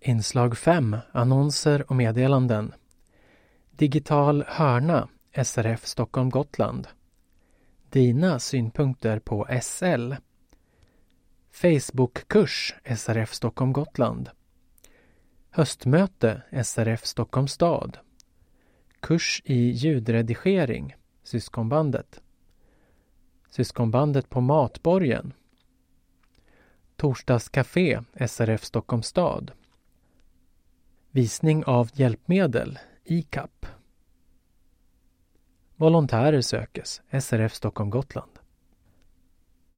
Inslag 5 Annonser och meddelanden. Digital hörna SRF Stockholm Gotland. Dina synpunkter på SL Facebookkurs SRF Stockholm Gotland. Höstmöte SRF Stockholm stad. Kurs i ljudredigering Syskonbandet. Syskonbandet på Matborgen. Torsdagscafé SRF Stockholm stad. Visning av hjälpmedel ICAP Volontärer sökes SRF Stockholm Gotland.